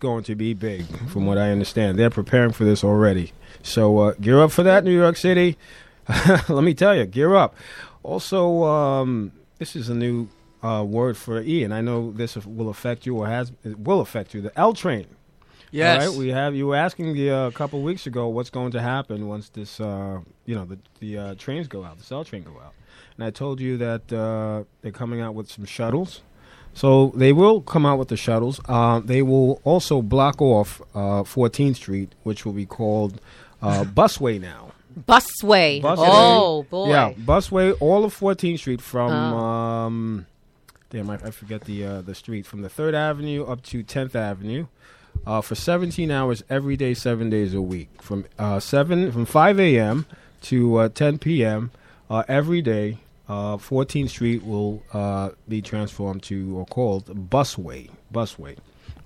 going to be big, from what I understand. They're preparing for this already. So uh, gear up for that, New York City. Let me tell you, gear up. Also, um, this is a new uh, word for E, and I know this will affect you or has it will affect you. The L train. Yes. All right, we have you were asking the, uh, a couple weeks ago what's going to happen once this, uh, you know, the the uh, trains go out, the L train go out, and I told you that uh, they're coming out with some shuttles. So they will come out with the shuttles. Uh, they will also block off uh, 14th Street, which will be called uh, Busway now. Busway. Busway. Oh boy. Yeah, Busway, all of 14th Street from, Oh. um, damn, I, I forget the uh, the street, from the 3rd Avenue up to 10th Avenue. Uh, for 17 hours every day, seven days a week, from uh, seven from 5 a.m. to uh, 10 p.m. Uh, every day. Uh, 14th Street will uh, be transformed to or called Busway. Busway.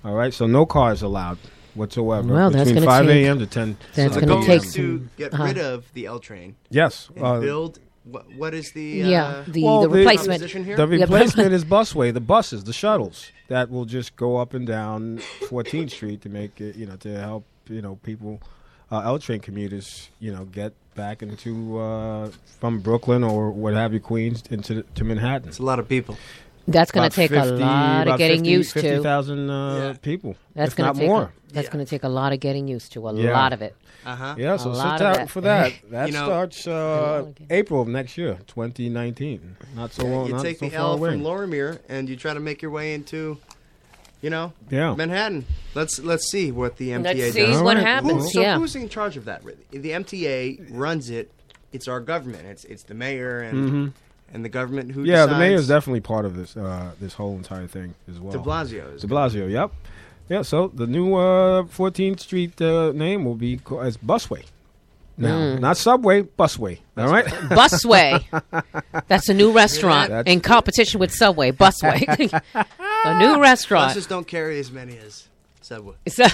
All right, so no cars allowed whatsoever Well, that's between gonna 5 a.m. to 10. that's the gonna take to get uh-huh. rid of the L train Yes, and uh, build. What, what is the Yeah. uh, The well, the the- replacement. proposition here? The replacement is busway, the buses, the shuttles that will just go up and down 14th Street to make it, you know, to help, you know, people, uh, L train commuters, you know, get back into uh, from Brooklyn or what have you, Queens, into to Manhattan. It's a lot of people. That's going to take 50 a lot of getting 50 used to. 50,000 uh, Yeah. people. That's going not to take. more. That's Yeah. going to take a lot of getting used to. A Yeah. lot of it. Uh huh. Yeah, so A sit lot out for that. That You know- starts uh. April of next year, 2019. Not so long. you take so the far L away. from Lorimer and you try to make your way into, you know, Yeah. Manhattan. Let's let's see what the MTA Let's does. see All what right. happens. Who- so yeah. who's in charge of that? Really, the MTA runs it. It's our government. It's it's the mayor and Mhm. and the government who. Yeah, the decides. mayor is definitely part of this uh, this whole entire thing as well. De Blasio. Is De Blasio, yep. Yeah, so the new uh, 14th Street uh, name will be co- as Busway. Now, Mm. not Subway, Busway. All right. Busway. That's a new restaurant That's- in competition with Subway. Busway. a new restaurant. Buses don't carry as many as Subway. So-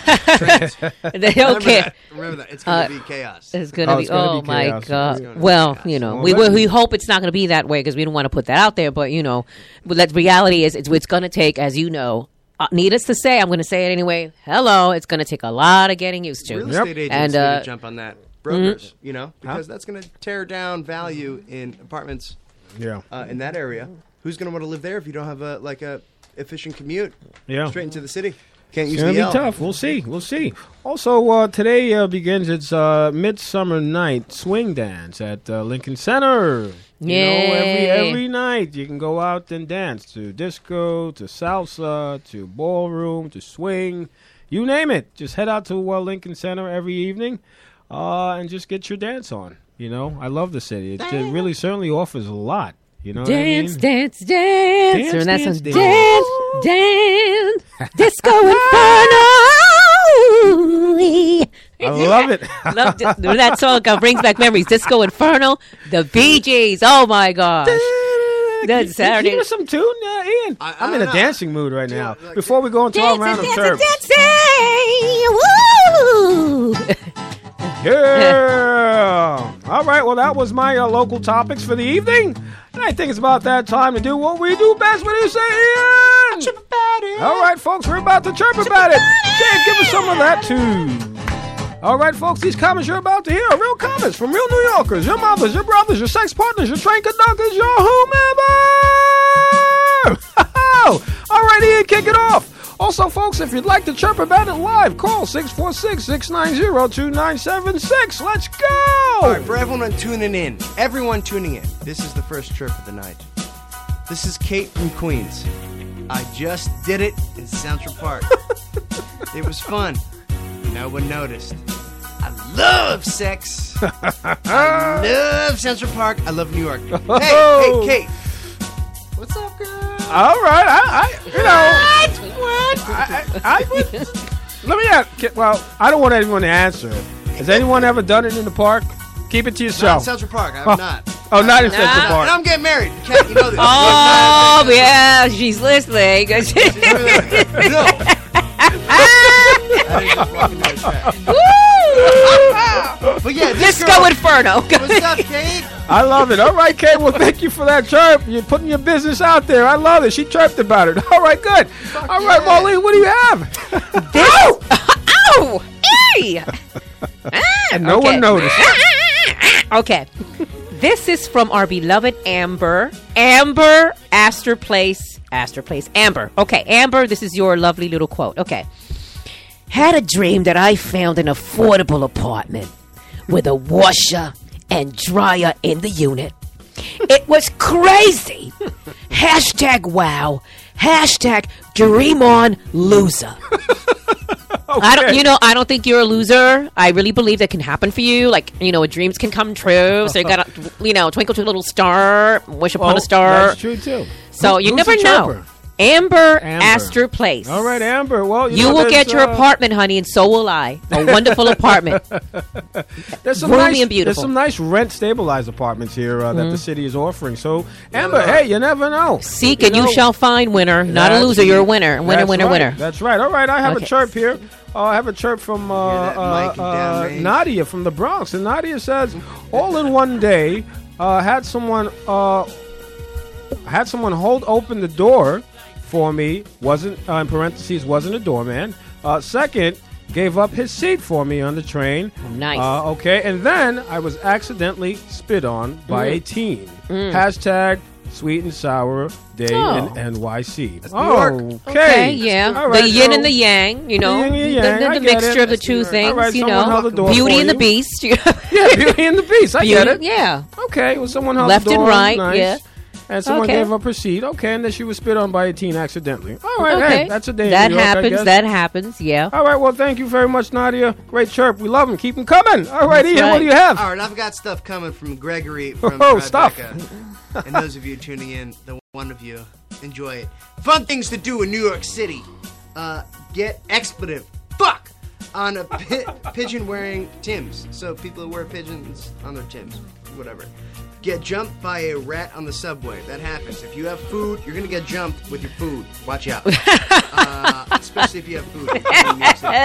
they don't Remember care. that. Remember that. It's going Uh, to be chaos. It's gonna Oh, be. oh be my chaos. God. Well, chaos. you know, Well, we let- we hope it's not going to be that way because we don't want to put that out there. But you know, but the reality is, it's, it's going to take, as you know. Uh, needless to say, I'm going to say it anyway. Hello, it's going to take a lot of getting used to. Real Yep. estate agents And, need uh, to jump on that. Brokers, you know, because that's going to tear down value in apartments Yeah. uh, in that area. Who's going to want to live there if you don't have a like a efficient commute Yeah. straight into the city? Can't use It's use gonna the be L. tough. We'll see. We'll see. Also, uh, today uh, begins its uh, midsummer night swing dance at uh, Lincoln Center. You know, every every night you can go out and dance to disco, to salsa, to ballroom, to swing, you name it. Just head out to uh, Lincoln Center every evening, uh, and just get your dance on. You know, I love the city. It, it really certainly offers a lot. You know, what I Dance, mean? dance, dance, Dance, and that's dance, a dance. dance, dance, disco inferno. I love it. Love di- that song uh, brings back memories. Disco Inferno, the Bee Gees. Oh my gosh! Can That's you- Saturday. Can you give us some tune, uh, Ian? I- I I'm in a know. dancing mood right now. like- Before we go into our round of Dancing, chirps. dancing, dancing, woo! Yeah. All right. Well, that was my uh, local topics for the evening, and I think it's about that time to do what we do best. What do you say, Ian? Chirp about it. All right, folks. We're about to chirp about it. Jay, give us some of that too. All right, folks. These comments you're about to hear are real comments from real New Yorkers, your mothers, your brothers, your sex partners, your train conductors, your whomever. All right, Ian, kick it off. Also, folks, if you'd like to chirp about it live, call 646-690-2976. Let's go! All right, for everyone tuning in, everyone tuning in, this is the first chirp of the night. This is Kate from Queens. I just did it in Central Park. it was fun. No one noticed. I love sex. I love Central Park. I love New York. Hey, hey, oh. Kate. What's up, girl? All right, I, I you know, what? I, I, I would, let me ask. Well, I don't want anyone to answer. Has anyone ever done it in the park? Keep it to Not in yourself. Central Park. I Oh. have not. Oh, not in Nah. Central And Park. I'm getting married. Kate, you know this. Oh yeah, she's listening. no. I didn't just walk into the chat. Woo! But yeah, this Disco girl, Inferno. What's up, Kate? I love it. All right, Kate. Well, thank you for that chirp. You're putting your business out there. I love it. She chirped about it. All right, good. All right, yeah. Marlene, what do you have? Ow! Ow! Hey! Ah, and no Okay. one noticed. Ah, ah, okay. This is from our beloved Amber. Amber Astor Place. Astor Place. Amber. Okay, Amber, this is your lovely little quote. Okay. Had a dream that I found an affordable apartment with a washer and dryer in the unit. It was crazy. Hashtag wow. Hashtag dream on loser. I don't, you know, I don't think you're a loser. I really believe that can happen for you. Like, you know, dreams can come true. So you gotta, you know, twinkle to a little star, wish upon a star. That's true too. So Who- you never know. Chirper? Amber, Amber. Astor Place. All right, Amber. Well, you, You know, will get your uh, apartment, honey, and so will I. A wonderful apartment. There's some roomy nice, and beautiful. Mm-hmm. There's some nice rent stabilized apartments here uh, that the city is offering. So, Amber, hey, you never know. Seek and you shall find, winner. Not a loser. You're a winner. Winner, That's winner, right. winner. That's right. All right, I have a chirp here. Uh, I have a chirp from uh, uh, uh. Nadia from the Bronx, and Nadia says, all in one day, uh, had someone uh, had someone hold open the door for me. Wasn't uh, in parentheses wasn't a doorman. Uh, second, gave up his seat for me on the train. Nice. Uh, okay, and then I was accidentally spit on by Mm. a teen. Hashtag sweet and sour day Oh. in NYC. New York. Okay. Okay, yeah. All right, the yin so- and the yang, you know. The yin and the the, yang, the- the get it. mixture of the two New York. All things, right, you know. held the door Beauty for and the. Beast. Yeah, Beauty and the Beast. I get it. Yeah. Okay, well, someone held Left the and right, nice. yeah. And someone Okay. gave up her seat. Okay, and then she was spit on by a teen accidentally. All right, okay. hey, that's a day. in That New York, I happens. guess. That happens. Yeah. All right, well, thank you very much, Nadia. Great chirp. We love them. Keep them coming. All right, That's Ian, what do you have? All right, I've got stuff coming from Gregory from Oh, Tribeca. stuff. and those of you tuning in, the one of you, enjoy it. Fun things to do in New York City. Uh, get expletive. Fuck! On a pi- pigeon wearing Tims. So people who wear pigeons on their Tims. Whatever. Get jumped by a rat on the subway. That happens. If you have food, you're gonna get jumped with your food. Watch out. uh, especially if you have food. in New York City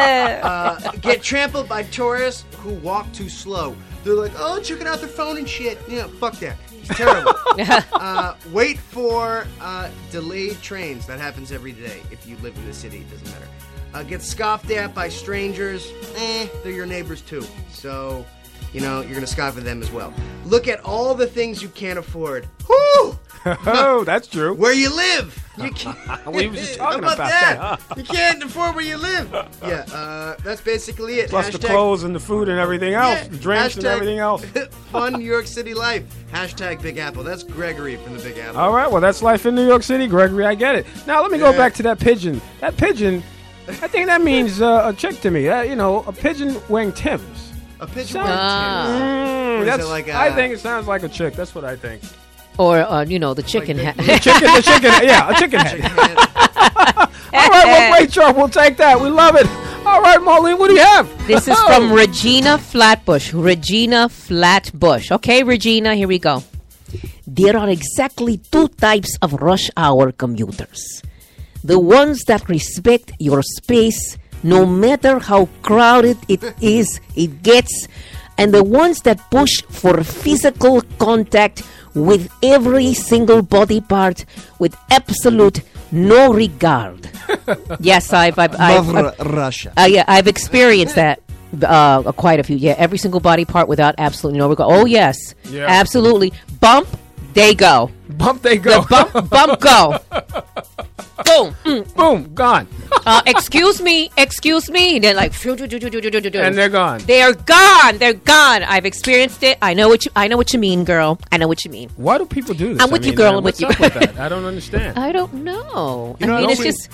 uh, get trampled by tourists who walk too slow. They're like, oh, checking out their phone and shit. Yeah, fuck that. It's terrible. uh, wait for uh, delayed trains. That happens every day if you live in the city. It doesn't matter. Uh, get scoffed at by strangers. Eh, they're your neighbors too. So, you know, you're going to scoff at them as well. Look at all the things you can't afford. Whoo! oh, that's true. Where you live. You can't. We were just talking How about that, huh? You can't afford where you live. Yeah, uh, that's basically it. Plus the clothes and the food and everything else, Yeah, the drinks and everything else. Fun New York City life. Hashtag Big Apple. That's Gregory from the Big Apple. All right, well, that's life in New York City, Gregory. I get it. Now, let me go back to that pigeon. That pigeon, I think that means uh, a chick to me. Uh, you know, a pigeon wearing Timbs. A pigeon Sounds- wearing Ah. Timbs. Mm, What is that's, it, like, I uh, think it sounds like a chick. That's what I think. Or, uh, you know, the chicken Big hat. Blue. Chicken, the chicken, yeah, a chicken head. Man, All right, well, great job. We'll take that. We love it. All right, Marlene, what do you have? This is from Regina Flatbush. Regina Flatbush. Okay, Regina, here we go. There are exactly two types of rush hour commuters the ones that respect your space, no matter how crowded it is, it gets, and the ones that push for physical contact with every single body part with absolute no regard. yes, I've, I've, I've, I've Russia. uh, yeah, I've experienced that. Uh, quite a few. Yeah, every single body part without absolutely no regard. Oh yes, Yeah. absolutely. Bump, they go. Bump they go. The bump, bump, go. Boom. Mm. Boom, gone. Uh, excuse me, excuse me. They're like, and And they're gone. They're gone. They're gone. I've experienced it. I know what you. I know what you mean, girl. I know what you mean. Why do people do this? I'm I with you, girl, I'm with you. with that? I don't understand. I don't know. You know, I mean, it's just.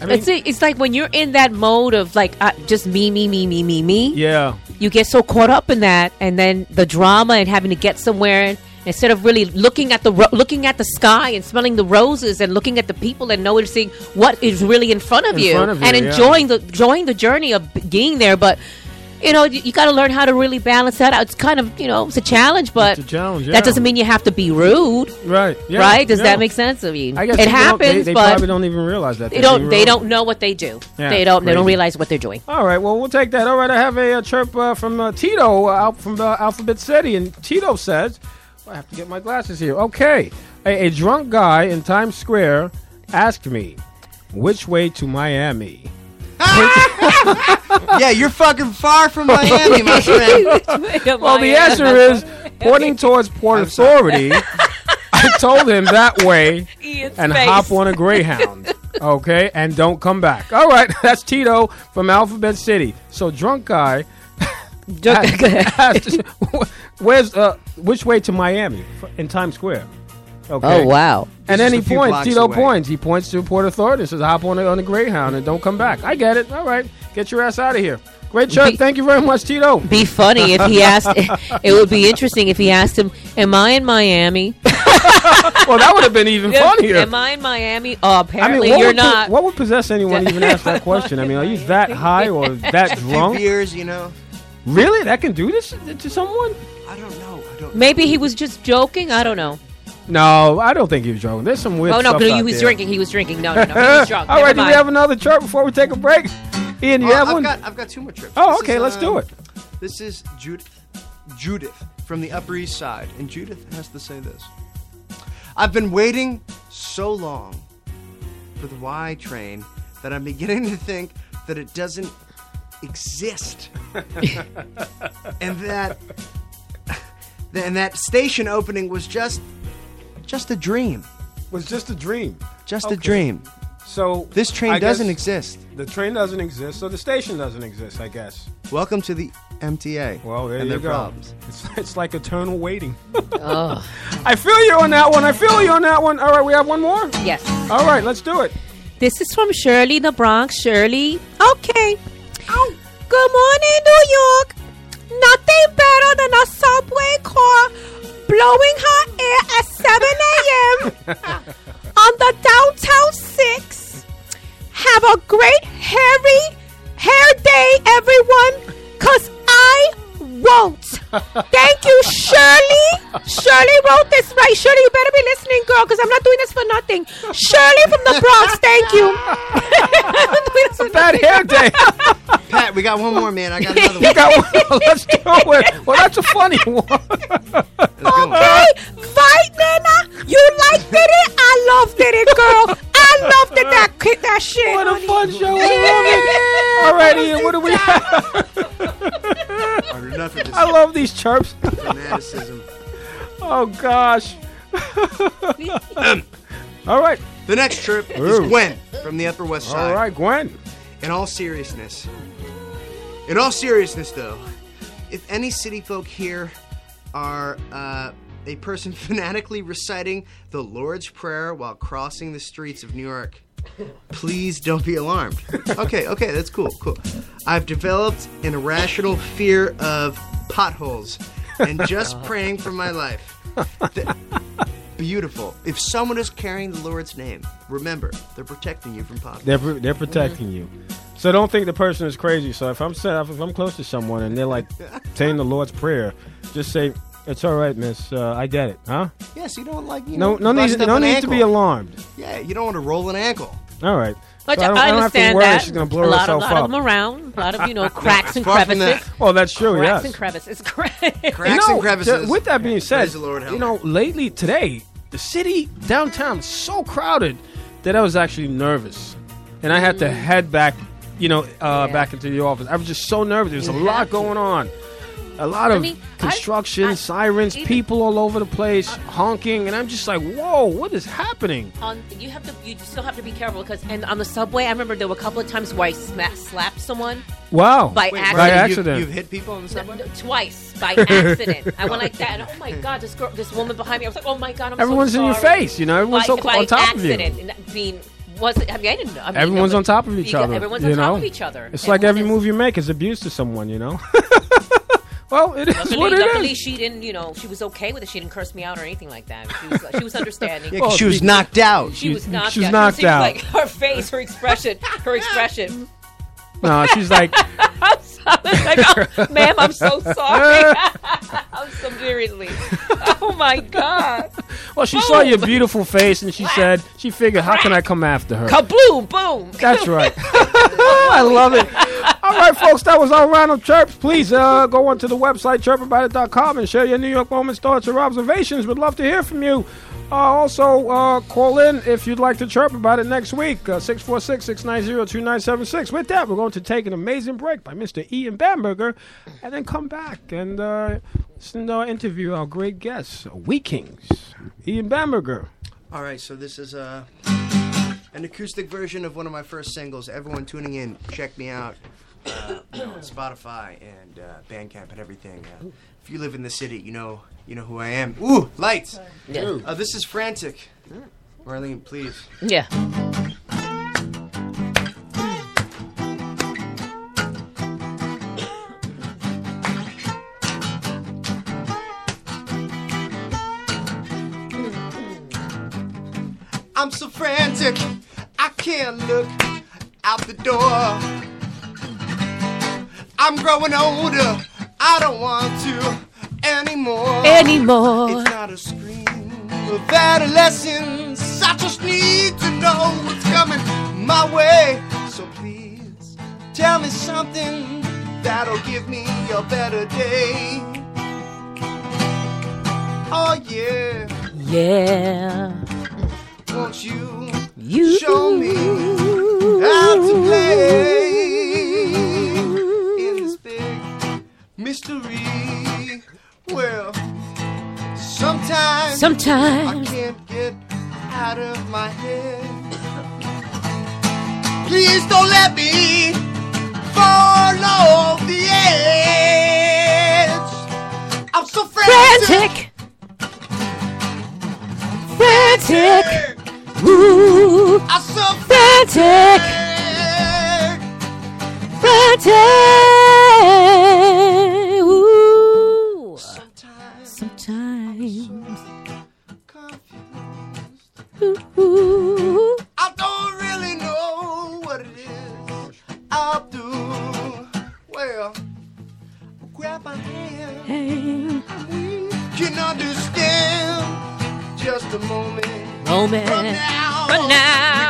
I mean, it's, it's like when you're in that mode of like uh, just me, me, me, me, me, me. yeah. you get so caught up in that and then the drama and having to get somewhere instead of really looking at the ro- looking at the sky and smelling the roses and looking at the people and noticing what is really in front of, In you, front of and you, yeah. enjoying the enjoying the journey of being there but you know you, you got to learn how to really balance that out it's kind of you know it's a challenge but a challenge, yeah. that doesn't mean you have to be rude Right. Yeah, right does yeah. that make sense i mean I guess it happens They, they but probably don't even realize that. they don't they don't know what they do Yeah, they don't they don't realize what they're doing All right, well, we'll take that. All right, I have a, uh chirp uh, from uh, Tito uh, out from uh, Alphabet City, and Tito says, I have to get my glasses here. Okay. A, a drunk guy in Times Square asked me, which way to Miami? yeah, you're fucking far from Miami, my friend. Well, the answer is pointing towards Port Authority. I told him that way Ian's and face. hop on a Greyhound. Okay, and don't come back. All right, that's Tito from Alphabet City. So drunk guy asked, where's uh, which way to Miami in Times Square? Okay. Oh wow! And then he points. blocks Tito away. points. He points to Port Authority. and Says, "Hop on a, on a Greyhound and don't come back." I get it. All right, get your ass out of here. Great chirp. Thank you very much, Tito. Be funny if he asked. it would be interesting if he asked him, "Am I in Miami? well, that would have been even funnier. Am I in Miami? Oh, I apparently what you're would po- not." what would possess anyone to even ask that question? I mean, are you that high or that A few drunk? beers, you know. Really? That can do this to someone? I don't know. I don't. Maybe he was just joking. I don't know. No, I don't think he was joking. There's some weird Oh no, stuff he out was there. drinking. He was drinking. No, no, no. He was drunk. All Never right, do we mind. have another chart before we take a break? Ian, you Oh, have I've one? got. I've got two more trips. oh, This okay, is, let's do um, it. This is Judith. Judith from the Upper East Side, and Judith has to say this. I've been waiting so long for the Y train that I'm beginning to think that it doesn't exist, and that and that station opening was just just a dream, was just a dream. just a dream. So This train I doesn't exist. The train doesn't exist, so the station doesn't exist. I guess. Welcome to the MTA. Well, there and you their go. problems. It's, it's like eternal waiting. Oh, I feel you on that one. I feel you on that one. All right, we have one more. yes. All right, let's do it. This is from Shirley, the Bronx. Shirley. Okay. Good morning, New York. Nothing better than a subway car blowing hot air at 7 a.m. on the downtown 6. Have a great hairy hair day, everyone, because I won't. Thank you, Shirley. Shirley wrote this right. Shirley, you better be listening, girl, because I'm not doing this for nothing. Shirley from the Bronx, thank you. I'm not doing this for Bad hair day. Pat, we got one more, man. I got another you one. got one. Let's do it. Well, that's a funny one. Okay, right, Nana? You liked it? I loved it, girl. I loved it, that, ki- that shit. What a honey. fun show. I love it. All right, Ian, what do we have? Enough of I love these chirps. fanaticism. Oh, gosh. All right. The next trip is Ooh. Gwen from the Upper West Side. All right, Gwen. In all seriousness, in all seriousness, though, if any city folk here are uh, a person fanatically reciting the Lord's Prayer while crossing the streets of New York, please don't be alarmed. Okay, okay, that's cool, cool. I've developed an irrational fear of potholes and just praying for my life. Th- Beautiful. If someone is carrying the Lord's name, remember, they're protecting you from potholes. They're, they're protecting you. So don't think the person is crazy. So if I'm set, if I'm close to someone and they're like saying the Lord's Prayer, just say, it's all right, miss. Uh, I get it. Huh? Yes, you don't like you No, know, no need, bust up no an need to be alarmed. Yeah, you don't want to roll an ankle. All right. But So I don't- I, I don't have to understand worry that. she's gonna blow a lot, herself of, lot up. of them around. A lot of, you know, cracks and Far from crevices. that. Well, that's true. Yes. Cracks yes. and crevices. Cracks You and crevices. th- with that being said, Praise the Lord, you know, lately today, the city downtown is so crowded that I was actually nervous, and I had to head back, you know, uh, Yeah. back into the office. I was just so nervous. There's a lot going on. A lot of mean, construction, I- sirens, even- people all over the place, honking, and I'm just like, "Whoa, what is happening?" on you have to you still have to be careful because and on the subway I remember there were a couple of times where I sma- slapped someone Wow, by Wait, accident. By accident. You've, you've hit people on the subway? twice by accident. I went like that and oh my god this girl this woman behind me I was like oh my god I'm Everyone's so in your face, you know. Everyone's by, so cl- by on top of you. accident. And I mean was it, I mean I didn't know I mean, Everyone's you know, on top of each other. Everyone's you on top of each other. It's like every is- move you make is abuse to someone, you know. well, it is Luckily, what it luckily is. she didn't, you know, she was okay with it. She didn't curse me out or anything like that. She was, she was understanding. Yeah, 'cause Well, she was knocked out. she was knocked she's out. knocked she was out. Like her face, her expression, her expression. No, she's like, I'm sorry. Like, oh, ma'am, I'm so sorry. I'm so seriously. Oh my god. well, she saw your beautiful face and she said, she figured, how can I come after her? Kaboom! Boom! That's right. I love it. All right, folks, that was our round of chirps. Please uh, go onto the website, chirpabout.com, and share your New York moments, thoughts, or observations. We'd love to hear from you. Uh, also, uh, call in if you'd like to chirp about it next week, uh, 646 690 2976. With that, we're going to take an amazing break by Mr. Ian Bamberger and then come back and uh, interview our great guests, WeKings. Ian Bamberger. All right, so this is uh, an acoustic version of one of my first singles. Everyone tuning in, check me out. Uh, you know, on Spotify and uh, Bandcamp and everything. If you live in the city, you know you know who I am. Ooh, lights. Yeah. Uh, this is frantic. Marlene, please. Yeah. I'm so frantic, I can't look out the door. I'm growing older, I don't want to anymore. Anymore. It's not a scream of adolescence. I just need to know what's coming my way. So please tell me something that'll give me a better day. Oh yeah, Yeah. won't you You show me how to play in this big mystery? Well, sometimes. sometimes I can't get out of my head. Please don't let me fall off the edge. I'm so frantic. Frantic. Frantic. Ooh. I'm so Frantic. frantic. Frantic. Confused. Ooh. I don't really know what it is I'll do. Well, grab my hand. Hey. We can understand just a moment. Moment. Now, From now.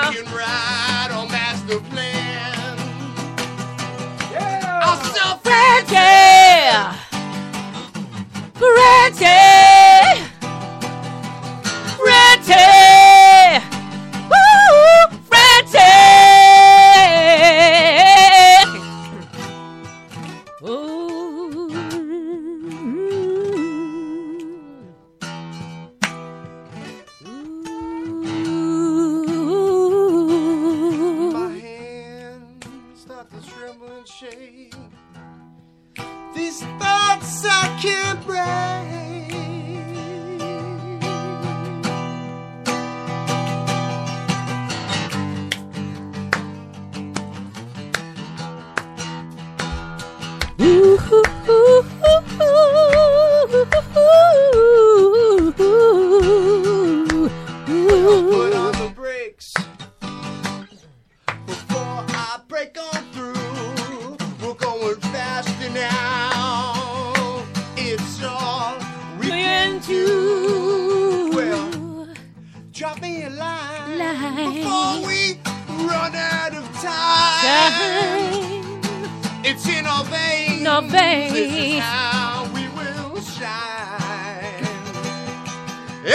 Veins. This how we will shine.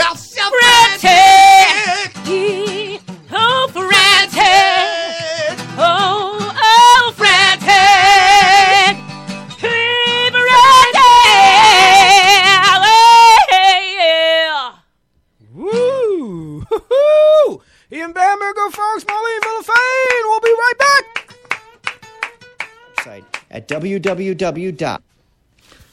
I'll sell Frantic. Oh, frantic. Oh, oh, frantic. Frantic. Woo! Hoo-hoo! Ian Bamberger, folks, Marlene Villafane. We'll be right back. website at www.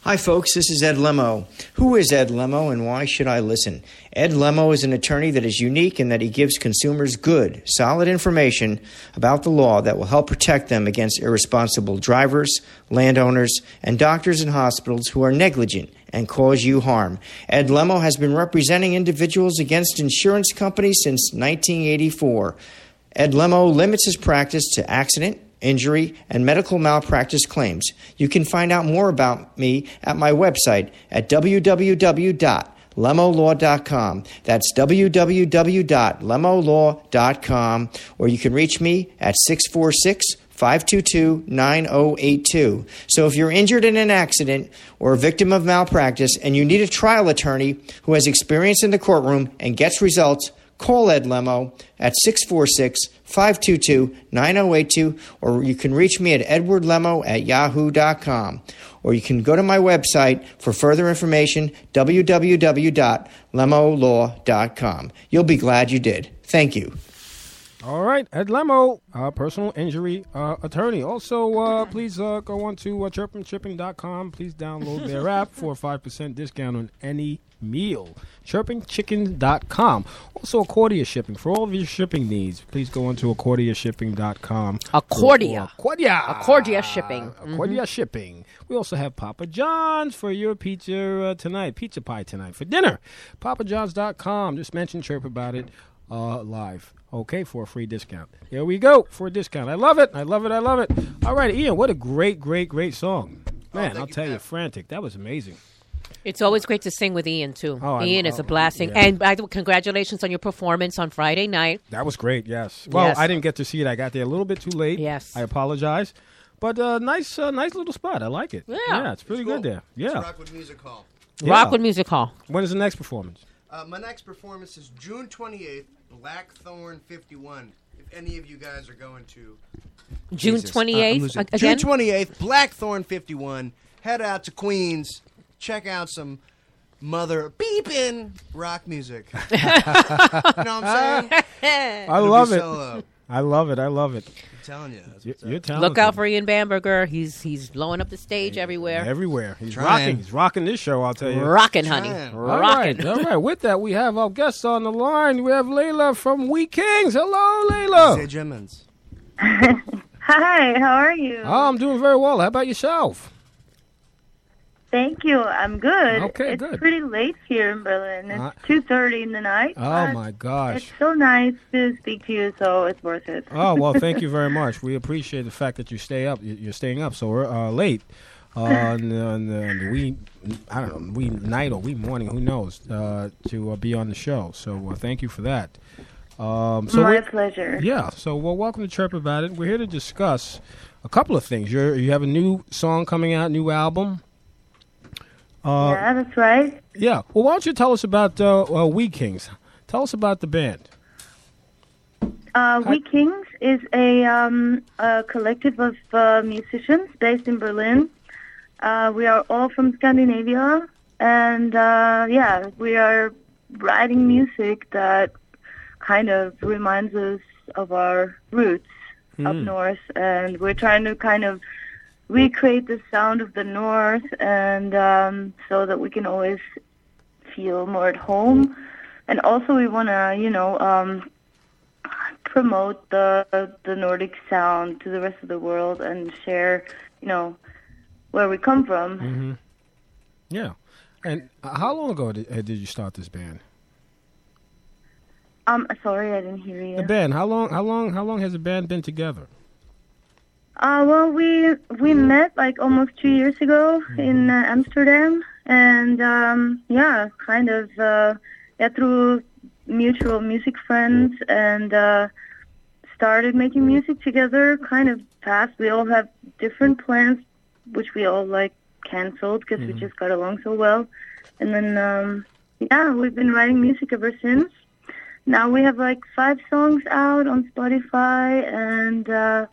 Hi, folks. This is Ed Lemo. Who is Ed Lemo and why should I listen? Ed Lemo is an attorney that is unique in that he gives consumers good, solid information about the law that will help protect them against irresponsible drivers, landowners, and doctors and hospitals who are negligent and cause you harm. Ed Lemo has been representing individuals against insurance companies since 1984. Ed Lemo limits his practice to accident, injury, and medical malpractice claims. You can find out more about me at my website at www.lemolaw.com. That's www.lemolaw.com, or you can reach me at 646 522 9082. So if you're injured in an accident or a victim of malpractice and you need a trial attorney who has experience in the courtroom and gets results, call Ed Lemo at 646 522 9082, or you can reach me at edwardlemo at yahoo.com. Or you can go to my website for further information, www.lemolaw.com. You'll be glad you did. Thank you. All right, Ed Lemo, uh, personal injury uh, attorney. Also, uh, please uh, go on to uh, chirpingchicken.com. Please download their app for a 5% discount on any meal. Chirpingchicken.com. Also, Accordia Shipping. For all of your shipping needs, please go on to accordiashipping.com. Accordia. Accordia. Accordia Shipping. Accordia Shipping. We also have Papa John's for your pizza uh, tonight, pizza pie tonight for dinner. PapaJohns.com. Just mention Chirp about it uh, live. Okay, for a free discount. Here we go for a discount. I love it. I love it. I love it. All right, Ian, what a great, great, great song. Man, thank I'll you, tell you, frantic. That was amazing. It's always great to sing with Ian too. Oh, I- Ian is a blasting, yeah. and by the way, congratulations on your performance on Friday night. That was great. Yes. Well, Yes. I didn't get to see it. I got there a little bit too late. Yes. I apologize. But uh, nice, uh, nice little spot. I like it. Yeah. Yeah, it's pretty It's good cool. there. It's Yeah. Rockwood Music Hall. Yeah. Rockwood Music Hall. When is the next performance? Uh, my next performance is June 28th, Blackthorn 51. If any of you guys are going to June Jesus, twenty uh, I'm eighth losing- again. June 28th, Blackthorn 51. Head out to Queens. Check out some mother beeping rock music. you know what I'm saying? I It'll love it. Solo. Uh, I love it. I love it. I'm telling you. You- what's up. You're talented. Look out for Ian Bamberger. He's he's blowing up the stage everywhere. everywhere. He's Trying. rocking. He's rocking this show. I'll tell you. Rocking, honey. Trying. All right, Rocking. all right. With that, we have our guests on the line. We have Layla from WeKings. Hello, Layla. Say Jimmins. Hi, how are you? Oh, I'm doing very well. How about yourself? Thank you. I'm good. Okay, it's good. pretty late here in Berlin. It's Uh, two thirty in the night. Oh my gosh. It's so nice to speak to you, so it's worth it. Oh well, thank you very much. We appreciate the fact that you stay up. you- You're staying up so uh, late on the, on the, on the wee, I don't know, wee night or wee morning, who knows, uh, to uh, be on the show. So uh, thank you for that. Um, so My pleasure. yeah, so well, welcome to Chirp About It. We're here to discuss a couple of things. You're, you have a new song coming out, new album. Uh, yeah, that's right. yeah. Well, why don't you tell us about uh, uh, WeKings? Tell us about the band. Uh, WeKings is a, um, a collective of uh, musicians based in Berlin. Uh, we are all from Scandinavia, and uh, yeah, we are writing music that kind of reminds us of our roots up north, and we're trying to kind of recreate the sound of the north, and um, so that we can always feel more at home. And also, we want to, you know, um, promote the the Nordic sound to the rest of the world and share, you know, where we come from. Mm-hmm. Yeah. And how long ago did, did you start this band? Um, sorry, I didn't hear you. The band. How long? How long? How long has the band been together? Uh, well, we we met like almost two years ago in uh, Amsterdam, and um, yeah, kind of uh, yeah through mutual music friends, and uh, started making music together. Kind of fast. We all have different plans, which we all like canceled because we just got along so well. And then um, yeah, we've been writing music ever since. Now we have like five songs out on Spotify, and uh,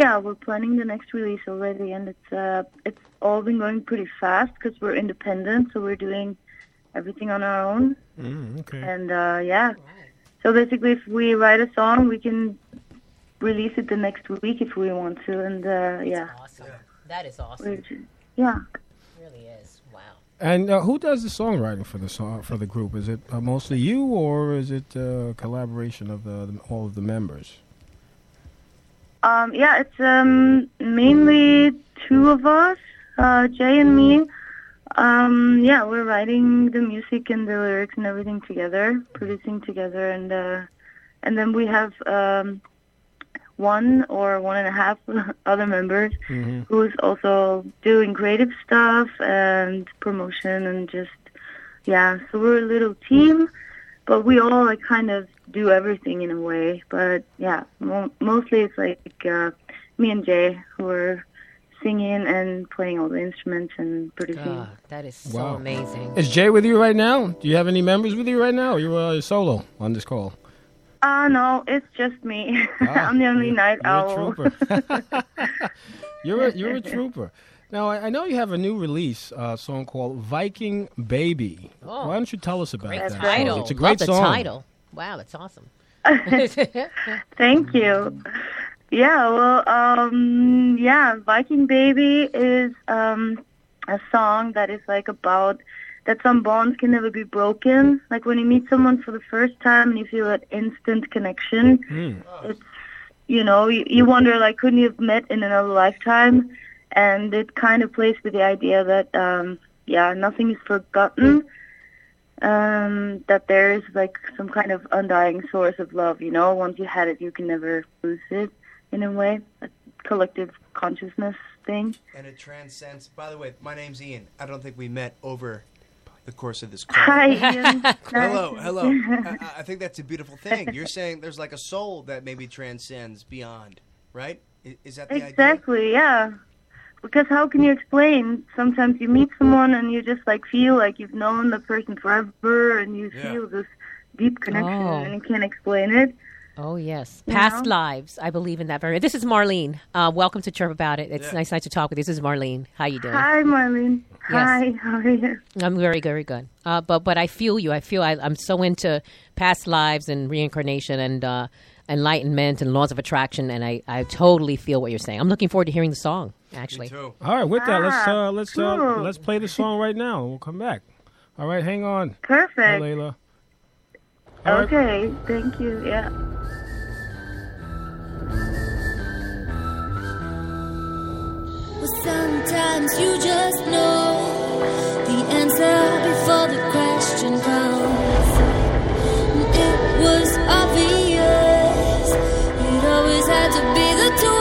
yeah, we're planning the next release already, and it's uh, it's all been going pretty fast because we're independent, so we're doing everything on our own, Mm, okay. and uh, yeah. So basically, if we write a song, we can release it the next week if we want to, and uh, yeah, Awesome. That is awesome. we're just, yeah. really is. Wow. And uh, who does the songwriting for the song for the group? Is it uh, mostly you, or is it a collaboration of the, the, all of the members? Um, yeah, it's um, mainly two of us, uh, Jay and me. Um, yeah, we're writing the music and the lyrics and everything together, producing together, and uh, and then we have um, one or one and a half other members Mm-hmm. who's also doing creative stuff and promotion and just yeah. So we're a little team, but we all like kind of do everything in a way. But yeah, mo- mostly it's like uh, me and Jay who are singing and playing all the instruments and producing. God, that is so Wow. amazing. Is Jay with you right now? Do you have any members with you right now? Or you uh, solo on this call? Uh no, it's just me. I'm the only night You're owl. a trooper. you're a, you're a trooper. Now I, I know you have a new release uh, song called Viking Baby. Oh. Why don't you tell us about Great that? song? title. It's a Love great the song. title. Wow, that's awesome. Thank you. Yeah, well, um, yeah, Viking Baby is um, a song that is like about that some bonds can never be broken. Like when you meet someone for the first time and you feel that instant connection, Mm. it's, you know, you, you wonder like, couldn't you have met in another lifetime? And it kind of plays with the idea that, um, yeah, nothing is forgotten. Um, that there is like some kind of undying source of love, you know. Once you had it, you can never lose it. In a way, a collective consciousness thing. And it transcends. By the way, my name's Ian. I don't think we met over the course of this call. Hi, Ian. Hello, hello. I, I- think that's a beautiful thing. You're saying there's like a soul that maybe transcends beyond, right? Is that the idea? Exactly, yeah. Because how can you explain? Sometimes you meet someone and you just like feel like you've known the person forever, and you Yeah. feel this deep connection, Oh. and you can't explain it. Oh yes, You past know? lives. I believe in that very. This is Marlene. Uh, welcome to Chirp About It. It's Yeah. nice, nice to talk with you. This is Marlene. How you doing? Hi, Marlene. Yes. Hi, how are you? I'm very, very good. Uh, but but I feel you. I feel I, I'm so into past lives and reincarnation and uh, enlightenment and laws of attraction, and I, I totally feel what you're saying. I'm looking forward to hearing the song. Actually, Me too. All right, with that, let's Ah, uh, let's uh, cool. let's play the song right now. We'll come back. All right, hang on. Hi, Perfect. Layla. All right. Okay, thank you. Yeah. Well, sometimes you just know the answer before the question comes. It was obvious it always had to be the two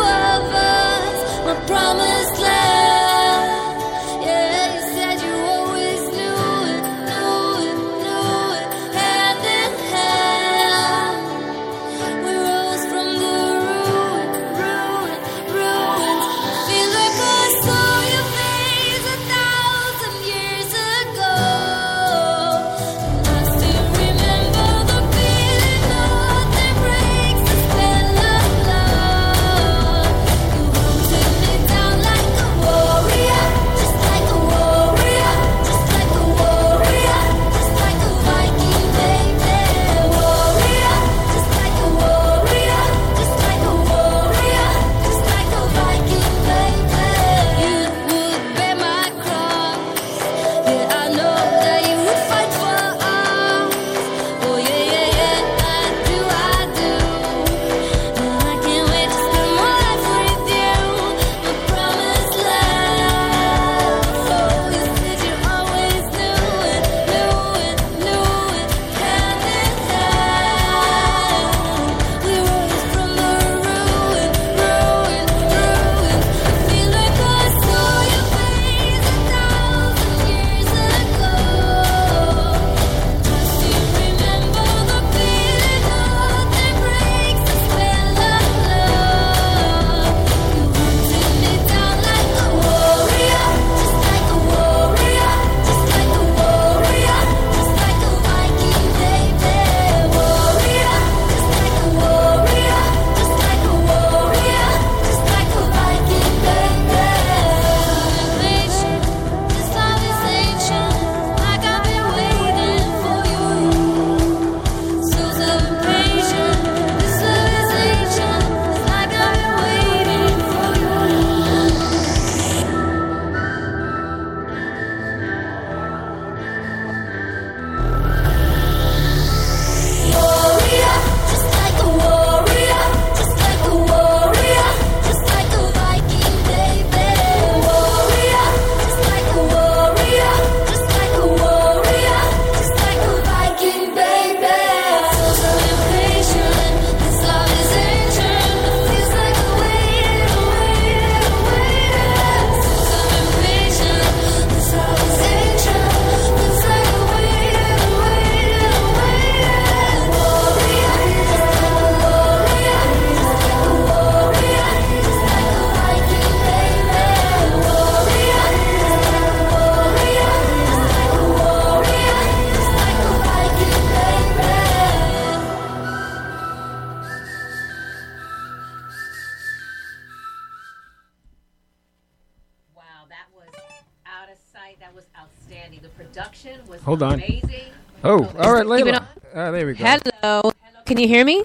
outstanding. The production was Hold on. amazing. Oh, all right, Keep it Layla. on. Ah, there we go. Hello. Can you hear me?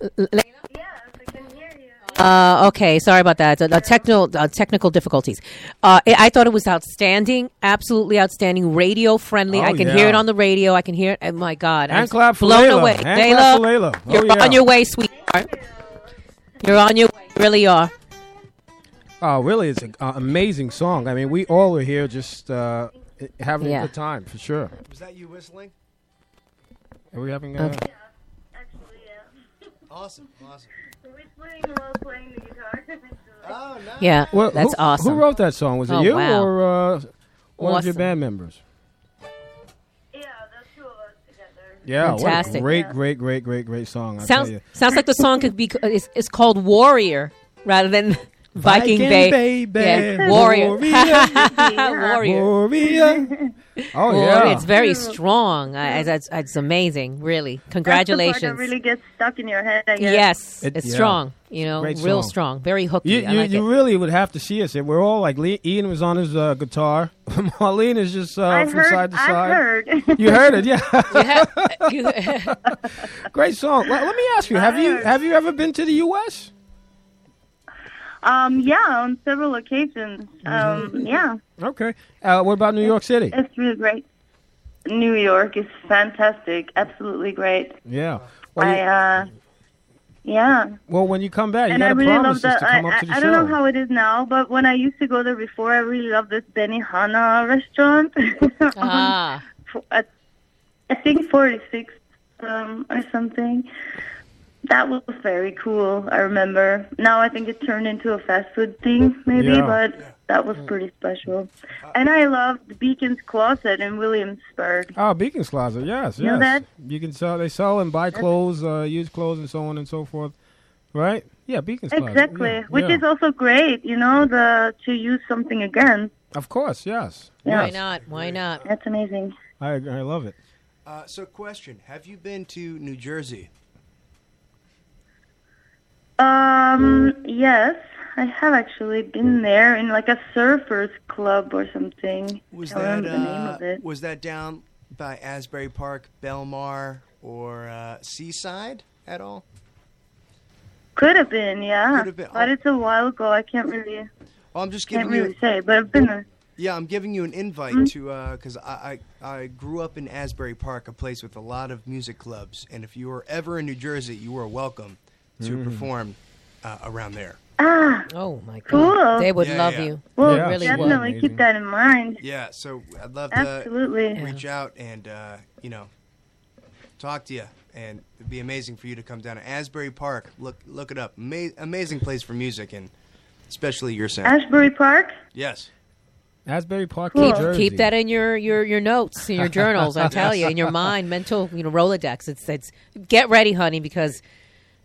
L- Layla? Yes, I can hear you. Uh, okay, sorry about that. Uh, technical uh, technical difficulties. Uh, I I thought it was outstanding, absolutely outstanding, radio friendly. Oh, I can yeah. hear it on the radio. I can hear it. Oh my God, Hand I'm clap for blown Layla. away. Hand Layla, clap for Layla. Oh, you're yeah. on your way, sweetheart. You're on your way. You really are. Oh, really? It's an uh, amazing song. I mean, we all are here just uh, having Yeah. a good time for sure. Was that you whistling? Are we having? a? Okay. Actually, yeah. Awesome, awesome. Whistling while playing the guitar. Oh, nice. Yeah, well, that's who, awesome. Who wrote that song? Was it Oh, you wow. or uh, one of your band members? yeah, the two of us together. Yeah, Fantastic. what a great, great, great, great, great song. I sounds tell you. sounds like the song could be. It's, it's called Warrior rather than Viking, Ba- baby, Yeah, Warrior. warrior, Warrior. warrior. Oh Warrior. yeah, It's very strong. I, I, that's it's amazing. Really, Congratulations. That's congratulations. the part that really gets stuck in your head, I guess. Yes, It- it's yeah. strong. You know, Great real song. strong, very hooky. You, you, like you really would have to see us. And We're all like, Lee, Ian was on his uh, guitar. Marlene is just uh, from heard. side to I've side. heard. You heard it, yeah. You Great song. Well, let me ask you: Have you have you ever been to the U.S.? Um, yeah, on several occasions. Mm-hmm. Um, yeah, Okay. Uh, what about New York City? it's really great. New York is fantastic. Absolutely great. Yeah. Well, I, uh, yeah. well, when you come back, you and I got to really promise love us that. to I, come up to the I, I don't know how it is now, but when I used to go there before, I really loved this Benihana restaurant. ah, Fo- at, I think 46 um, or something. That was very cool. I remember. Now I think it turned into a fast food thing, maybe, Yeah. but that was pretty special. And I loved Beacon's Closet in Williamsburg. Oh, Beacon's Closet. Yes, yes. know that? You can sell. They sell and buy clothes, uh, used clothes, and so on and so forth. Right? Yeah, Beacon's Closet. Exactly, Yeah, which yeah. is also great. You know, the to use something again. Of course, yes. Yeah. why not? Why not? That's amazing. I I love it. Uh, so, question: Have you been to New Jersey? Um, yes, I have actually been there in like a surfers club or something. Was that remember the name uh, of it. was that down by Asbury Park, Belmar, or uh, Seaside at all? Could have been, yeah. Could have been. But it's a while ago. I can't really Oh, I'm just giving can't you. really say. But I've been there. Yeah, I'm giving you an invite Mm-hmm. to because I, I I grew up in Asbury Park, a place with a lot of music clubs, and if you were ever in New Jersey, you are welcome to Mm. perform uh, around there. Ah, Oh my God, Cool. they would Yeah, love yeah. you. well, Yeah, really definitely Amazing. keep that in mind. Yeah, so I'd love to Absolutely. reach out and uh, you know talk to you, and it'd be amazing for you to come down to Asbury Park. Look look it up. Ama- amazing place for music and especially your sound. Asbury Park. yes. Asbury Park, Cool. New Jersey. Keep that in your, your, your notes, in your journals. I tell you, in your mind, mental, you know, Rolodex. It's it's get ready, honey, because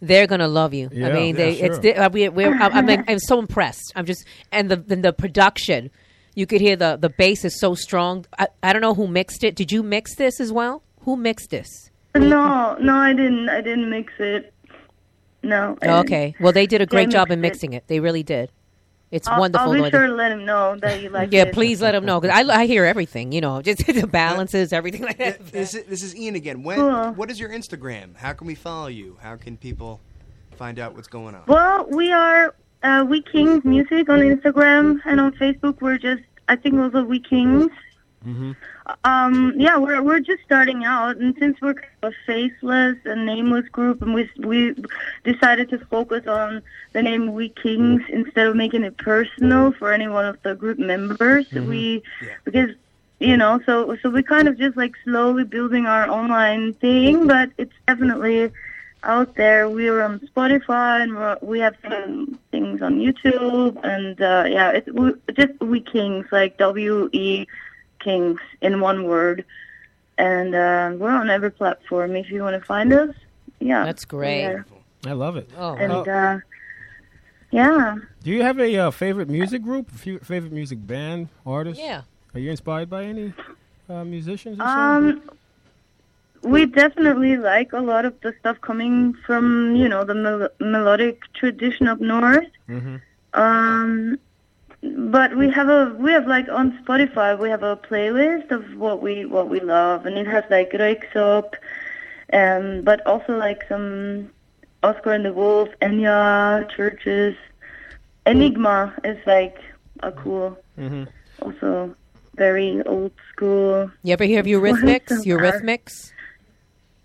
they're gonna love you. Yeah, I mean, they yeah, it's sure. the, uh, we, we're, I'm, I'm, I'm so impressed. I'm just and the the, the production. You could hear the the bass is so strong. I, I don't know who mixed it. Did you mix this as well? Who mixed this? No, no, I didn't. I didn't mix it. No. I didn't. Okay. Well, they did a great They job in mixed mixing it. They really did. It's I'll, wonderful. I'll be the way they- sure to let him know that you like yeah, it. please let them know because I, I hear everything. You know, just the balances, everything like that. This is, this is Ian again. When, Cool. What is your Instagram? How can we follow you? How can people find out what's going on? Well, we are uh, WeKings mm-hmm. Music on mm-hmm. Instagram and mm-hmm. on Facebook. We're just, I think, also WeKings. Um, yeah, we're we're just starting out, and since we're kind of a faceless and nameless group, and we we decided to focus on the name WeKings instead of making it personal for any one of the group members. We Yeah. because you know, so so we kind of just like slowly building our online thing, but it's definitely out there. We're on Spotify and we're, we have some things on YouTube, and uh, yeah, it's we, just WeKings, like W E Kings in one word, and uh, we're on every platform. If you want to find us, yeah, That's great. we're. I love it. Oh, And Uh, uh, yeah, do you have a uh, favorite music group? A favorite music band, artist? yeah. Are you inspired by any uh, musicians? Or? Um, we definitely like a lot of the stuff coming from you know the mel- melodic tradition up north. Mhm. Um, but we have a we have like on Spotify we have a playlist of what we what we love, and it has like Röyksopp, um, but also like some Oscar and the Wolf, Enya, CHVRCHES, Enigma is like a cool, Mhm. also very old school. You ever hear of What is Eurythmics? Eurythmics?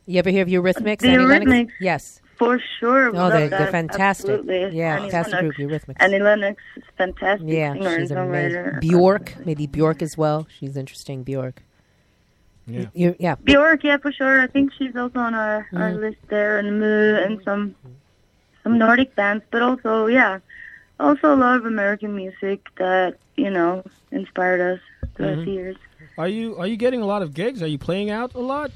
You ever hear of Eurythmics? The Annie Lennox? Eurythmics? Yes. For sure, we Oh, love they're- that. they're fantastic. Absolutely. Yeah, Annie fantastic Lennox. group, Eurythmics. Annie Lennox is fantastic Yeah, singer and she's amazing. songwriter. Bjork, maybe Bjork as well. She's interesting, Bjork. Yeah. You, yeah. Bjork, yeah, for sure. I think she's also on our, our Mm. list there, and Moo, and some some Nordic bands, but also, yeah, also a lot of American music that you know inspired us throughout Mhm. the years. Are you are you getting a lot of gigs? Are you playing out a lot?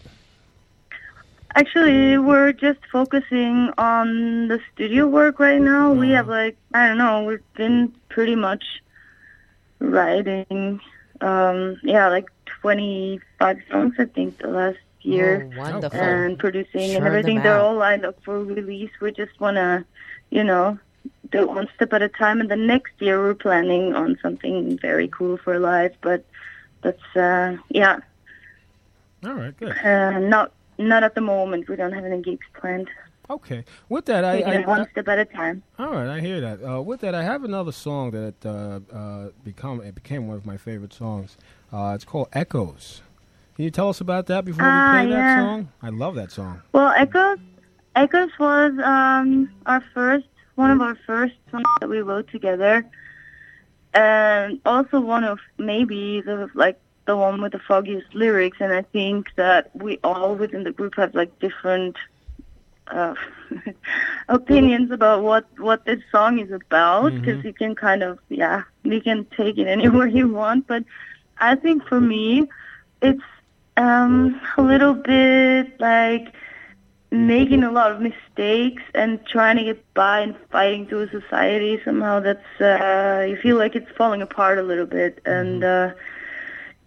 Actually, we're just focusing on the studio work right now. We have like I don't know, we've been pretty much writing, um, yeah, like twenty five songs I think the last year. Oh, wonderful. and producing Churn and everything. They're all lined up for release. We just want to, you know, do it one step at a time. And the next year we're planning on something very cool for live. But that's, uh, yeah, All right, good. uh, not not at the moment. We don't have any gigs planned. Okay. With that, I, I, one step at a time. all right, I hear that. Uh, with that, I have another song that uh, uh, become it became one of my favorite songs. Uh, it's called Echoes. Can you tell us about that before Ah, we play that song? I love that song. Well, Echoes, Echoes was um, our first, one of our first songs that we wrote together, and also one of maybe the like the one with the foggiest lyrics. And I think that we all within the group have like different uh, opinions about what what this song is about because you can kind of yeah you can take it anywhere you want. But I think for me, it's um, a little bit like making a lot of mistakes and trying to get by and fighting through a society somehow that's uh you feel like it's falling apart a little bit and uh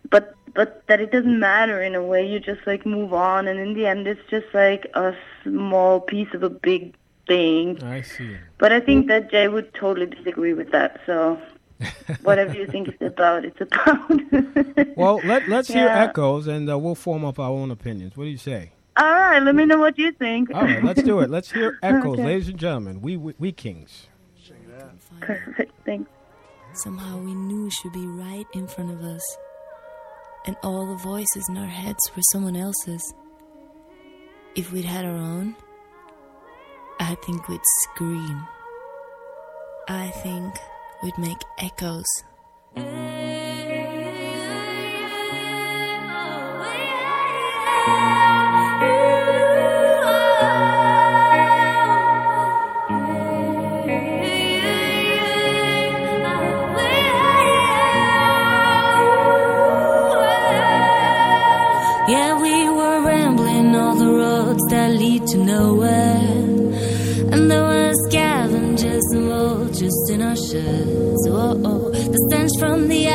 but but that it doesn't matter in a way you just like move on and in the end it's just like a small piece of a big thing I see. but i think that jay would totally disagree with that so whatever you think it's about it's about Well, let, let's hear Echoes, and uh, we'll form up our own opinions. What do you say? all right let me know what you think All right, let's do it. Let's hear Echoes, Okay. ladies and gentlemen. We, we, we Kings. perfect thanks Somehow we knew she'd be right in front of us. And all the voices in our heads were someone else's. If we'd had our own, I think we'd scream. I think we'd make echoes. Oh, oh. the stench from the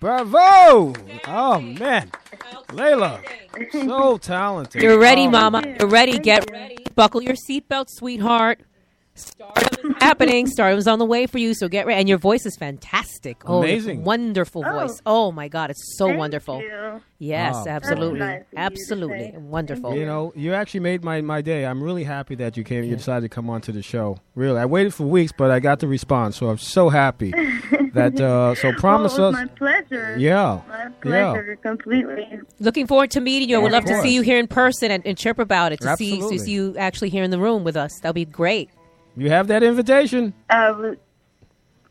Bravo! Oh man, Layla, so talented. You're ready, Oh, Mama. You're ready. Get ready. Buckle your seatbelt, sweetheart. Stardom is happening. Stardom's on the way for you, so get ready. And your voice is fantastic. Oh, Amazing. wonderful Oh. voice. Oh my God, it's so Thank wonderful. you. Yes, Wow. absolutely, nice of you absolutely, wonderful. You know, you actually made my, my day. I'm really happy that you came. You decided to come onto the show. Really, I waited for weeks, but I got the response, so I'm so happy that. Uh, so promise well, it was us. my pleasure. Yeah, My pleasure, completely. Looking forward to meeting you. I would Of love to see you here in person and, and chirp about it. To see, to see you actually here in the room with us. That'll be great. You have that invitation. Uh,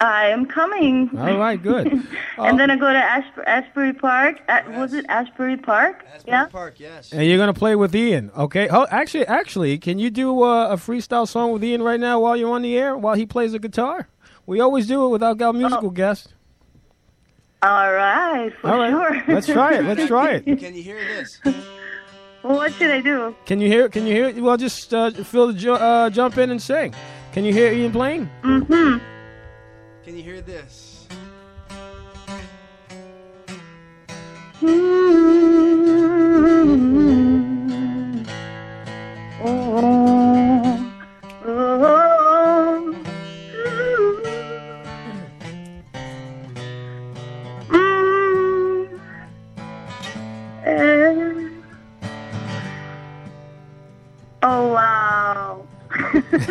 I am coming. All right, good. and then I go to Ashbury, Ashbury Park. Uh, Was it Ashbury Park? Asbury yeah. Park, yes. And you're gonna play with Ian, okay? Oh, actually, actually, can you do uh, a freestyle song with Ian right now while you're on the air while he plays the guitar? We always do it without our musical guest. All right, for All right, sure. let's try it. Let's try it. Can you hear this? Well, what should I do? Can you hear? Can you hear? it? Well, just uh, feel the ju- uh, jump in and sing. Can you hear Ian playing? Mm-hmm. Can you hear this? Mm-hmm.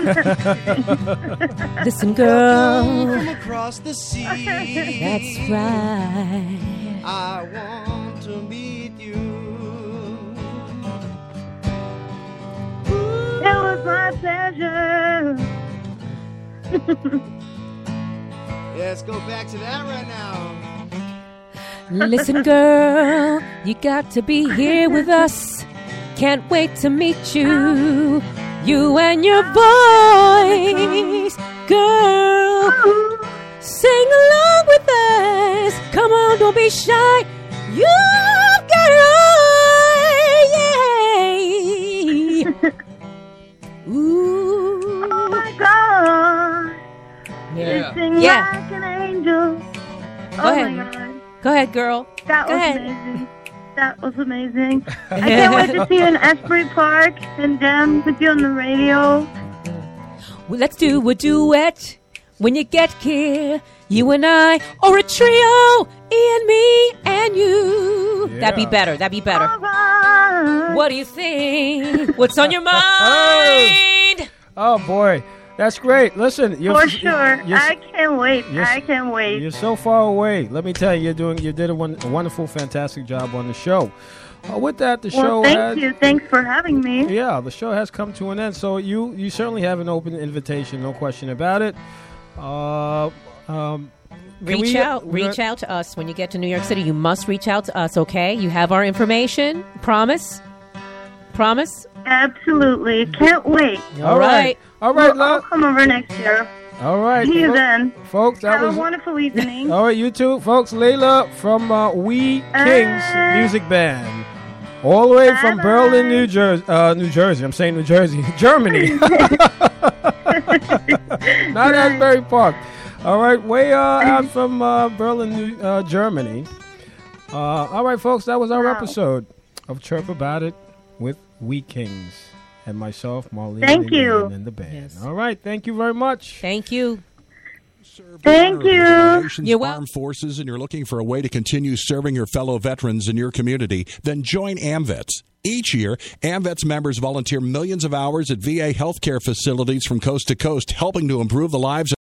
Listen, girl. From across the sea. That's right. I want to meet you. It was my pleasure. Yeah, let's go back to that right now. Listen, girl, you got to be here with us. Can't wait to meet you. You and your voice, girl. Sing along with us. Come on, don't be shy. You've got it all. Yeah. Ooh. Oh my God. Yeah. Sing Yeah. like an angel. Go oh ahead. my God. Go ahead, girl. That Go was ahead. amazing. That was amazing. I can't wait to see you in Asbury Park and jam with you on the radio. Well, let's do a duet when you get here. You and I, or a trio, Ian, me, and you. That'd be better. That'd be better. All right. What do you think? What's on your mind? Oh boy, that's great. Listen, you're For sure. You're, I can't wait. I can't wait. you're so far away. Let me tell you, you're doing. You did a, one, a wonderful, fantastic job on the show. Uh, with that, the show well, thank had, you. Thanks for having me. Yeah, the show has come to an end. So you you certainly have an open invitation, no question about it. Uh, um, can Reach we- out. Reach out to us when you get to New York City. You must reach out to us, okay? You have our information. Promise? Promise? Absolutely. Can't wait. All right, all right, Well, I'll come over next year. All right, See you fo- then. folks. That Have was a wonderful evening. all right. You too, folks. Layla from uh, We Kings Uh, Music Band, all the way from bye-bye. Berlin, New Jersey. Uh, New Jersey. I'm saying New Jersey, Germany. Not Asbury Park. All right, way uh, out from uh, Berlin, New, uh, Germany. Uh, all right, folks, that was our Wow. episode of Chirp About It with WeKings and myself, Marlene. Thank and you. Ian And the band. Yes. All right, thank you very much. Thank you. Thank you. Nation's You're wel- Armed Forces and you're looking for a way to continue serving your fellow veterans in your community, then join AMVETS. Each year, AMVETS members volunteer millions of hours at VA healthcare facilities from coast to coast, helping to improve the lives of